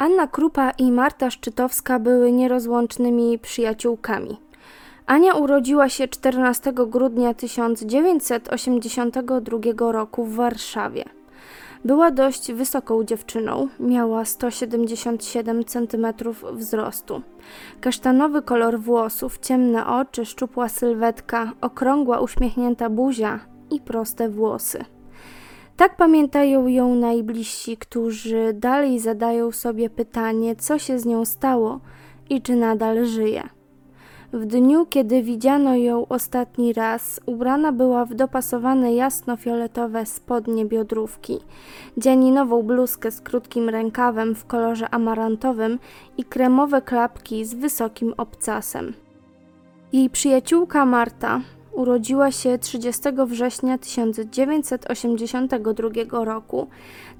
Anna Krupa i Marta Szczytowska były nierozłącznymi przyjaciółkami. Ania urodziła się 14 grudnia 1982 roku w Warszawie. Była dość wysoką dziewczyną, miała 177 cm wzrostu. Kasztanowy kolor włosów, ciemne oczy, szczupła sylwetka, okrągła uśmiechnięta buzia i proste włosy. Tak pamiętają ją najbliżsi, którzy dalej zadają sobie pytanie, co się z nią stało i czy nadal żyje. W dniu, kiedy widziano ją ostatni raz, ubrana była w dopasowane jasno-fioletowe spodnie biodrówki, dzianinową bluzkę z krótkim rękawem w kolorze amarantowym i kremowe klapki z wysokim obcasem. Jej przyjaciółka Marta urodziła się 30 września 1982 roku,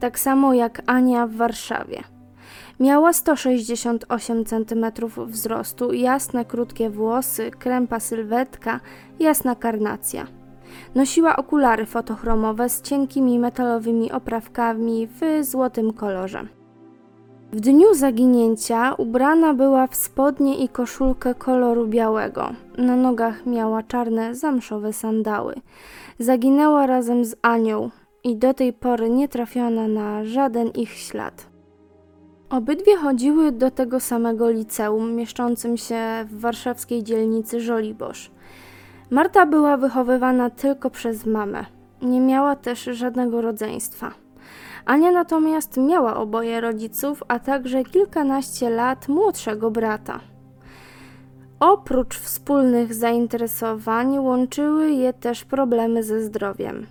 tak samo jak Ania w Warszawie. Miała 168 cm wzrostu, jasne krótkie włosy, krępa sylwetka, jasna karnacja. Nosiła okulary fotochromowe z cienkimi metalowymi oprawkami w złotym kolorze. W dniu zaginięcia ubrana była w spodnie i koszulkę koloru białego. Na nogach miała czarne zamszowe sandały. Zaginęła razem z Anią i do tej pory nie trafiono na żaden ich ślad. Obydwie chodziły do tego samego liceum, mieszczącym się w warszawskiej dzielnicy Żoliborz. Marta była wychowywana tylko przez mamę. Nie miała też żadnego rodzeństwa. Ania natomiast miała oboje rodziców, a także kilkanaście lat młodszego brata. Oprócz wspólnych zainteresowań łączyły je też problemy ze zdrowiem.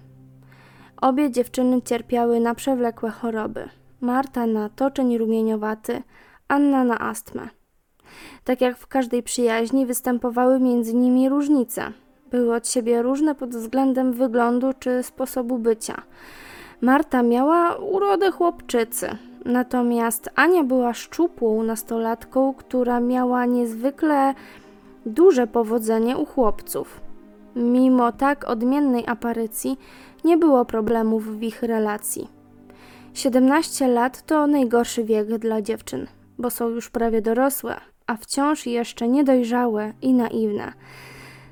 Obie dziewczyny cierpiały na przewlekłe choroby. Marta na toczeń rumieniowaty, Anna na astmę. Tak jak w każdej przyjaźni występowały między nimi różnice. Były od siebie różne pod względem wyglądu czy sposobu bycia. Marta miała urodę chłopczycy, natomiast Ania była szczupłą nastolatką, która miała niezwykle duże powodzenie u chłopców. Mimo tak odmiennej aparycji, nie było problemów w ich relacji. 17 lat to najgorszy wiek dla dziewczyn, bo są już prawie dorosłe, a wciąż jeszcze niedojrzałe i naiwne.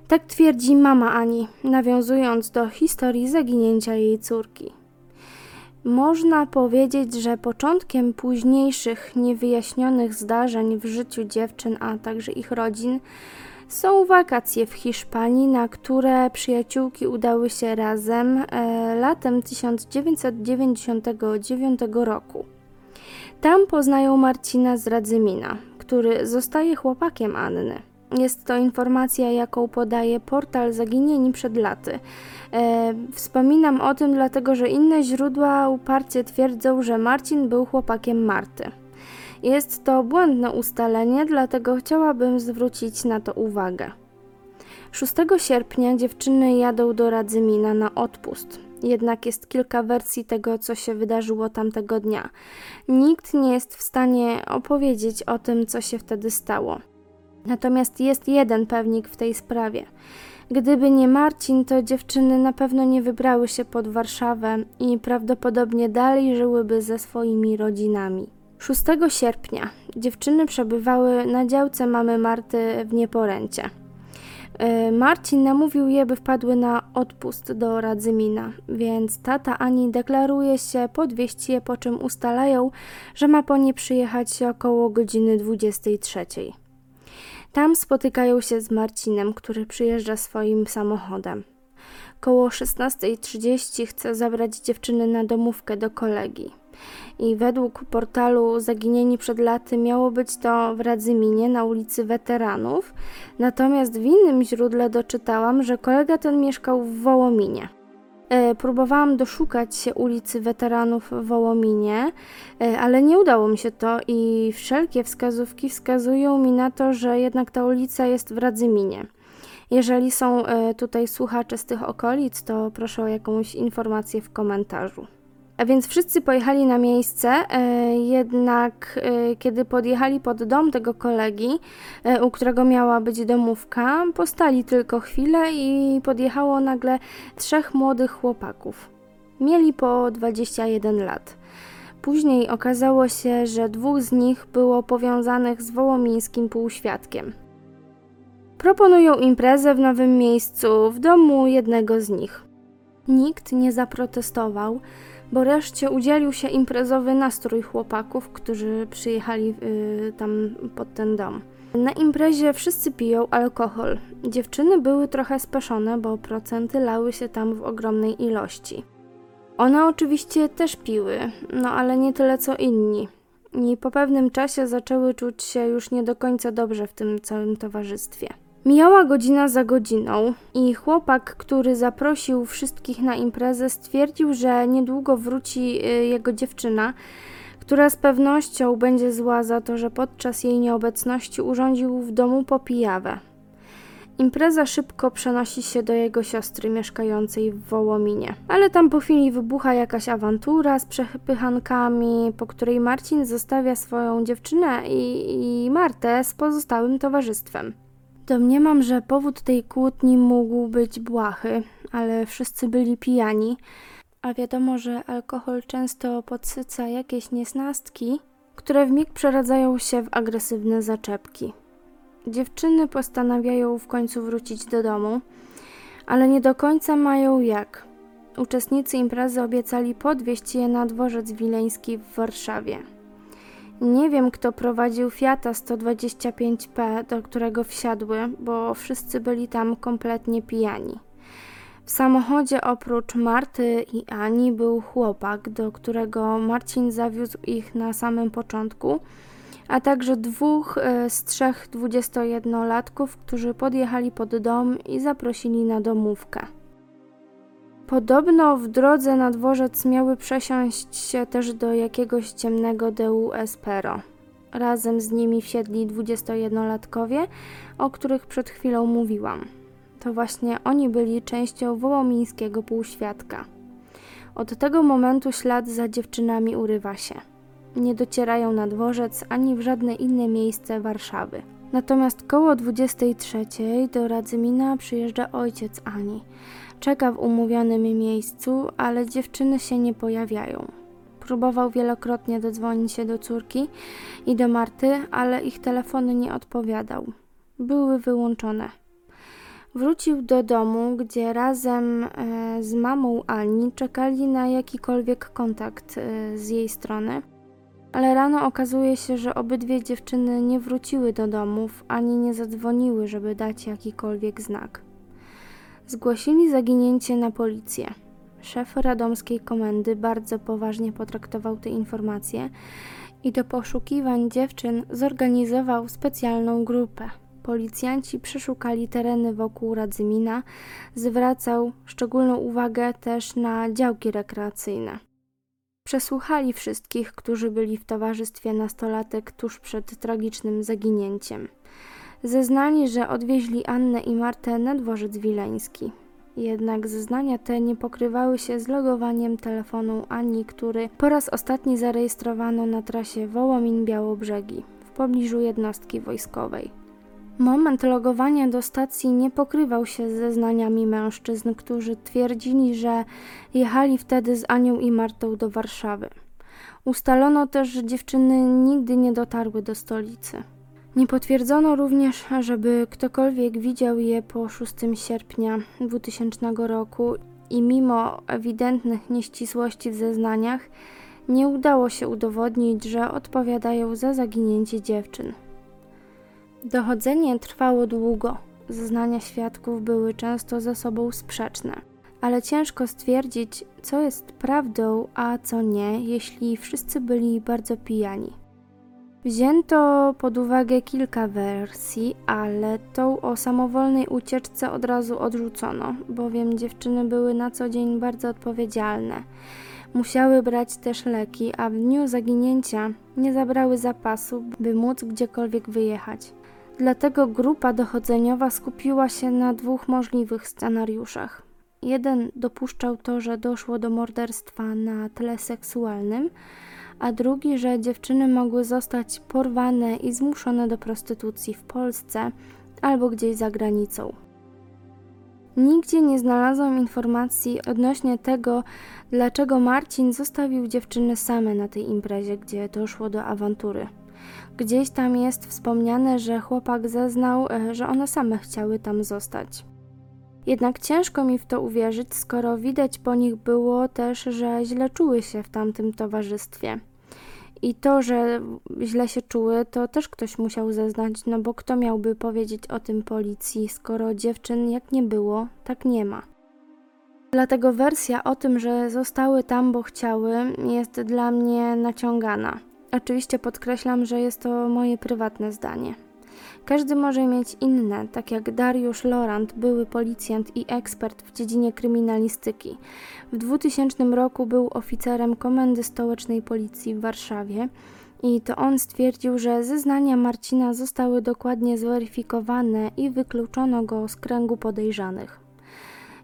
Tak twierdzi mama Ani, nawiązując do historii zaginięcia jej córki. Można powiedzieć, że początkiem późniejszych niewyjaśnionych zdarzeń w życiu dziewczyn, a także ich rodzin, są wakacje w Hiszpanii, na które przyjaciółki udały się razem e, latem 1999 roku. Tam poznają Marcina z Radzymina, który zostaje chłopakiem Anny. Jest to informacja, jaką podaje portal Zaginieni przed laty. E, wspominam o tym, dlatego że inne źródła uparcie twierdzą, że Marcin był chłopakiem Marty. Jest to błędne ustalenie, dlatego chciałabym zwrócić na to uwagę. 6 sierpnia dziewczyny jadą do Radzymina na odpust. Jednak jest kilka wersji tego, co się wydarzyło tamtego dnia. Nikt nie jest w stanie opowiedzieć o tym, co się wtedy stało. Natomiast jest jeden pewnik w tej sprawie. Gdyby nie Marcin, to dziewczyny na pewno nie wybrały się pod Warszawę i prawdopodobnie dalej żyłyby ze swoimi rodzinami. 6 sierpnia dziewczyny przebywały na działce mamy Marty w Nieporęcie. E, Marcin namówił je, by wpadły na odpust do Radzymina, więc tata Ani deklaruje się podwieźć je, po czym ustalają, że ma po nie przyjechać około godziny 23. Tam spotykają się z Marcinem, który przyjeżdża swoim samochodem. Koło 16.30 chce zabrać dziewczyny na domówkę do kolegi i według portalu Zaginieni przed laty miało być to w Radzyminie na ulicy Weteranów, natomiast w innym źródle doczytałam, że kolega ten mieszkał w Wołominie. E, próbowałam doszukać się ulicy Weteranów w Wołominie, e, ale nie udało mi się to i wszelkie wskazówki wskazują mi na to, że jednak ta ulica jest w Radzyminie. Jeżeli są e, tutaj słuchacze z tych okolic, to proszę o jakąś informację w komentarzu. A więc wszyscy pojechali na miejsce, e, jednak e, kiedy podjechali pod dom tego kolegi, e, u którego miała być domówka, postali tylko chwilę i podjechało nagle trzech młodych chłopaków. Mieli po 21 lat. Później okazało się, że dwóch z nich było powiązanych z wołomińskim półświadkiem. Proponują imprezę w nowym miejscu, w domu jednego z nich. Nikt nie zaprotestował, bo reszcie udzielił się imprezowy nastrój chłopaków, którzy przyjechali y, tam pod ten dom. Na imprezie wszyscy piją alkohol. Dziewczyny były trochę speszone, bo procenty lały się tam w ogromnej ilości. One oczywiście też piły, no ale nie tyle co inni. I po pewnym czasie zaczęły czuć się już nie do końca dobrze w tym całym towarzystwie. Mijała godzina za godziną i chłopak, który zaprosił wszystkich na imprezę, stwierdził, że niedługo wróci y, jego dziewczyna, która z pewnością będzie zła za to, że podczas jej nieobecności urządził w domu popijawę. Impreza szybko przenosi się do jego siostry mieszkającej w Wołominie. Ale tam po chwili wybucha jakaś awantura z przepychankami, po której Marcin zostawia swoją dziewczynę i, i Martę z pozostałym towarzystwem. Domniemam, że powód tej kłótni mógł być błahy, ale wszyscy byli pijani, a wiadomo, że alkohol często podsyca jakieś niesnastki, które w mig przeradzają się w agresywne zaczepki. Dziewczyny postanawiają w końcu wrócić do domu, ale nie do końca mają jak. Uczestnicy imprezy obiecali podwieźć je na dworzec wileński w Warszawie. Nie wiem, kto prowadził Fiata 125P, do którego wsiadły, bo wszyscy byli tam kompletnie pijani. W samochodzie oprócz Marty i Ani był chłopak, do którego Marcin zawiózł ich na samym początku, a także dwóch e, z trzech 21-latków, którzy podjechali pod dom i zaprosili na domówkę. Podobno w drodze na dworzec miały przesiąść się też do jakiegoś ciemnego DU Espero. Razem z nimi wsiedli 21-latkowie, o których przed chwilą mówiłam. To właśnie oni byli częścią wołomińskiego półświadka. Od tego momentu ślad za dziewczynami urywa się. Nie docierają na dworzec ani w żadne inne miejsce Warszawy. Natomiast koło 23 do Radzymina przyjeżdża ojciec Ani. Czeka w umówionym miejscu, ale dziewczyny się nie pojawiają. Próbował wielokrotnie dodzwonić się do córki i do Marty, ale ich telefony nie odpowiadał. Były wyłączone. Wrócił do domu, gdzie razem e, z mamą Ani czekali na jakikolwiek kontakt e, z jej strony. Ale rano okazuje się, że obydwie dziewczyny nie wróciły do domów ani nie zadzwoniły, żeby dać jakikolwiek znak. Zgłosili zaginięcie na policję. Szef radomskiej komendy bardzo poważnie potraktował te informacje i do poszukiwań dziewczyn zorganizował specjalną grupę. Policjanci przeszukali tereny wokół Radzymina, zwracał szczególną uwagę też na działki rekreacyjne. Przesłuchali wszystkich, którzy byli w towarzystwie nastolatek tuż przed tragicznym zaginięciem. Zeznali, że odwieźli Annę i Martę na dworzec wileński. Jednak zeznania te nie pokrywały się z logowaniem telefonu Ani, który po raz ostatni zarejestrowano na trasie Wołomin-Białobrzegi w pobliżu jednostki wojskowej. Moment logowania do stacji nie pokrywał się z zeznaniami mężczyzn, którzy twierdzili, że jechali wtedy z Anią i Martą do Warszawy. Ustalono też, że dziewczyny nigdy nie dotarły do stolicy. Nie potwierdzono również, żeby ktokolwiek widział je po 6 sierpnia 2000 roku i mimo ewidentnych nieścisłości w zeznaniach, nie udało się udowodnić, że odpowiadają za zaginięcie dziewczyn. Dochodzenie trwało długo. Zeznania świadków były często ze sobą sprzeczne, ale ciężko stwierdzić, co jest prawdą, a co nie, jeśli wszyscy byli bardzo pijani. Wzięto pod uwagę kilka wersji, ale tą o samowolnej ucieczce od razu odrzucono, bowiem dziewczyny były na co dzień bardzo odpowiedzialne. Musiały brać też leki, a w dniu zaginięcia nie zabrały zapasu, by móc gdziekolwiek wyjechać. Dlatego grupa dochodzeniowa skupiła się na dwóch możliwych scenariuszach. Jeden dopuszczał to, że doszło do morderstwa na tle seksualnym, a drugi, że dziewczyny mogły zostać porwane i zmuszone do prostytucji w Polsce albo gdzieś za granicą. Nigdzie nie znalazłam informacji odnośnie tego, dlaczego Marcin zostawił dziewczyny same na tej imprezie, gdzie doszło do awantury. Gdzieś tam jest wspomniane, że chłopak zeznał, e, że one same chciały tam zostać. Jednak ciężko mi w to uwierzyć, skoro widać po nich było też, że źle czuły się w tamtym towarzystwie. I to, że źle się czuły, to też ktoś musiał zeznać, no bo kto miałby powiedzieć o tym policji, skoro dziewczyn jak nie było, tak nie ma. Dlatego wersja o tym, że zostały tam, bo chciały, jest dla mnie naciągana. Oczywiście podkreślam, że jest to moje prywatne zdanie. Każdy może mieć inne, tak jak Dariusz Lorant, były policjant i ekspert w dziedzinie kryminalistyki. W 2000 roku był oficerem Komendy Stołecznej Policji w Warszawie i to on stwierdził, że zeznania Marcina zostały dokładnie zweryfikowane i wykluczono go z kręgu podejrzanych.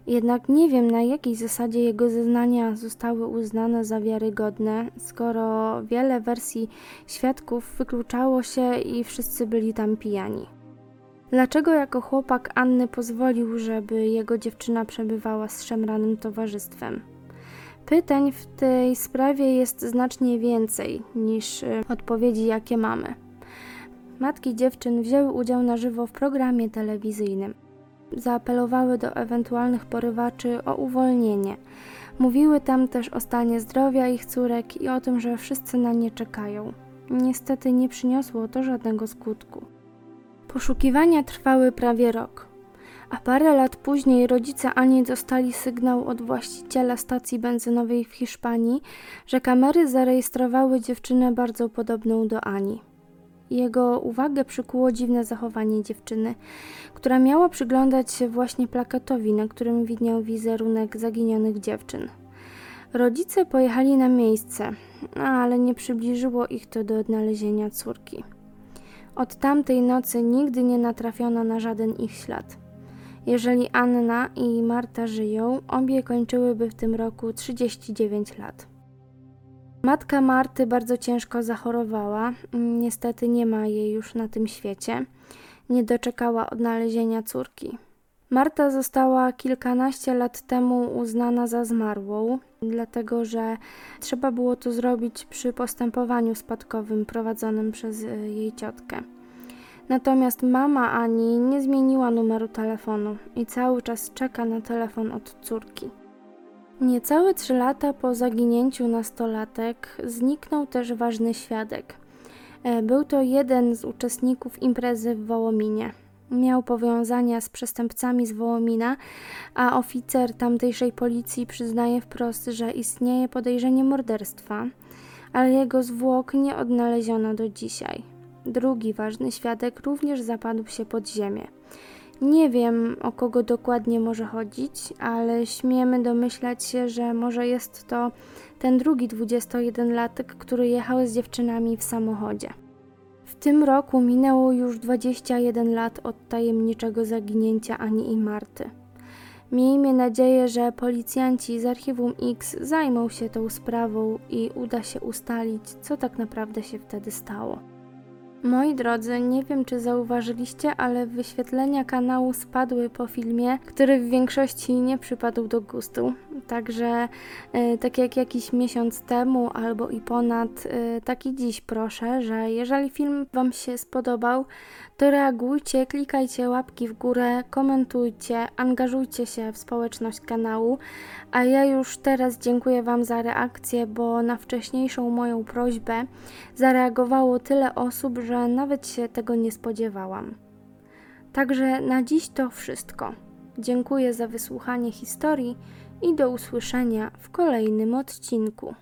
Jednak nie wiem, na jakiej zasadzie jego zeznania zostały uznane za wiarygodne, skoro wiele wersji świadków wykluczało się i wszyscy byli tam pijani. Dlaczego jako chłopak Anny pozwolił, żeby jego dziewczyna przebywała z szemranym towarzystwem? Pytań w tej sprawie jest znacznie więcej niż y, odpowiedzi, jakie mamy. Matki dziewczyn wzięły udział na żywo w programie telewizyjnym zaapelowały do ewentualnych porywaczy o uwolnienie. Mówiły tam też o stanie zdrowia ich córek i o tym, że wszyscy na nie czekają. Niestety nie przyniosło to żadnego skutku. Poszukiwania trwały prawie rok, a parę lat później rodzice Ani dostali sygnał od właściciela stacji benzynowej w Hiszpanii, że kamery zarejestrowały dziewczynę bardzo podobną do Ani. Jego uwagę przykuło dziwne zachowanie dziewczyny, która miała przyglądać się właśnie plakatowi, na którym widniał wizerunek zaginionych dziewczyn. Rodzice pojechali na miejsce, ale nie przybliżyło ich to do odnalezienia córki. Od tamtej nocy nigdy nie natrafiono na żaden ich ślad. Jeżeli Anna i Marta żyją, obie kończyłyby w tym roku 39 lat. Matka Marty bardzo ciężko zachorowała. Niestety nie ma jej już na tym świecie. Nie doczekała odnalezienia córki. Marta została kilkanaście lat temu uznana za zmarłą, dlatego że trzeba było to zrobić przy postępowaniu spadkowym prowadzonym przez e, jej ciotkę. Natomiast mama Ani nie zmieniła numeru telefonu i cały czas czeka na telefon od córki. Niecałe trzy lata po zaginięciu nastolatek zniknął też ważny świadek. E, był to jeden z uczestników imprezy w Wołominie. Miał powiązania z przestępcami z Wołomina, a oficer tamtejszej policji przyznaje wprost, że istnieje podejrzenie morderstwa, ale jego zwłok nie odnaleziono do dzisiaj. Drugi ważny świadek również zapadł się pod ziemię. Nie wiem, o kogo dokładnie może chodzić, ale śmiemy domyślać się, że może jest to ten drugi 21-latek, który jechał z dziewczynami w samochodzie. W tym roku minęło już 21 lat od tajemniczego zaginięcia Ani i Marty. Miejmy nadzieję, że policjanci z archiwum X zajmą się tą sprawą i uda się ustalić, co tak naprawdę się wtedy stało. Moi drodzy, nie wiem czy zauważyliście, ale wyświetlenia kanału spadły po filmie, który w większości nie przypadł do gustu. Także e, tak jak jakiś miesiąc temu albo i ponad, e, tak i dziś proszę, że jeżeli film Wam się spodobał, to reagujcie, klikajcie łapki w górę, komentujcie, angażujcie się w społeczność kanału, a ja już teraz dziękuję Wam za reakcję, bo na wcześniejszą moją prośbę zareagowało tyle osób, że nawet się tego nie spodziewałam. Także na dziś to wszystko. Dziękuję za wysłuchanie historii i do usłyszenia w kolejnym odcinku.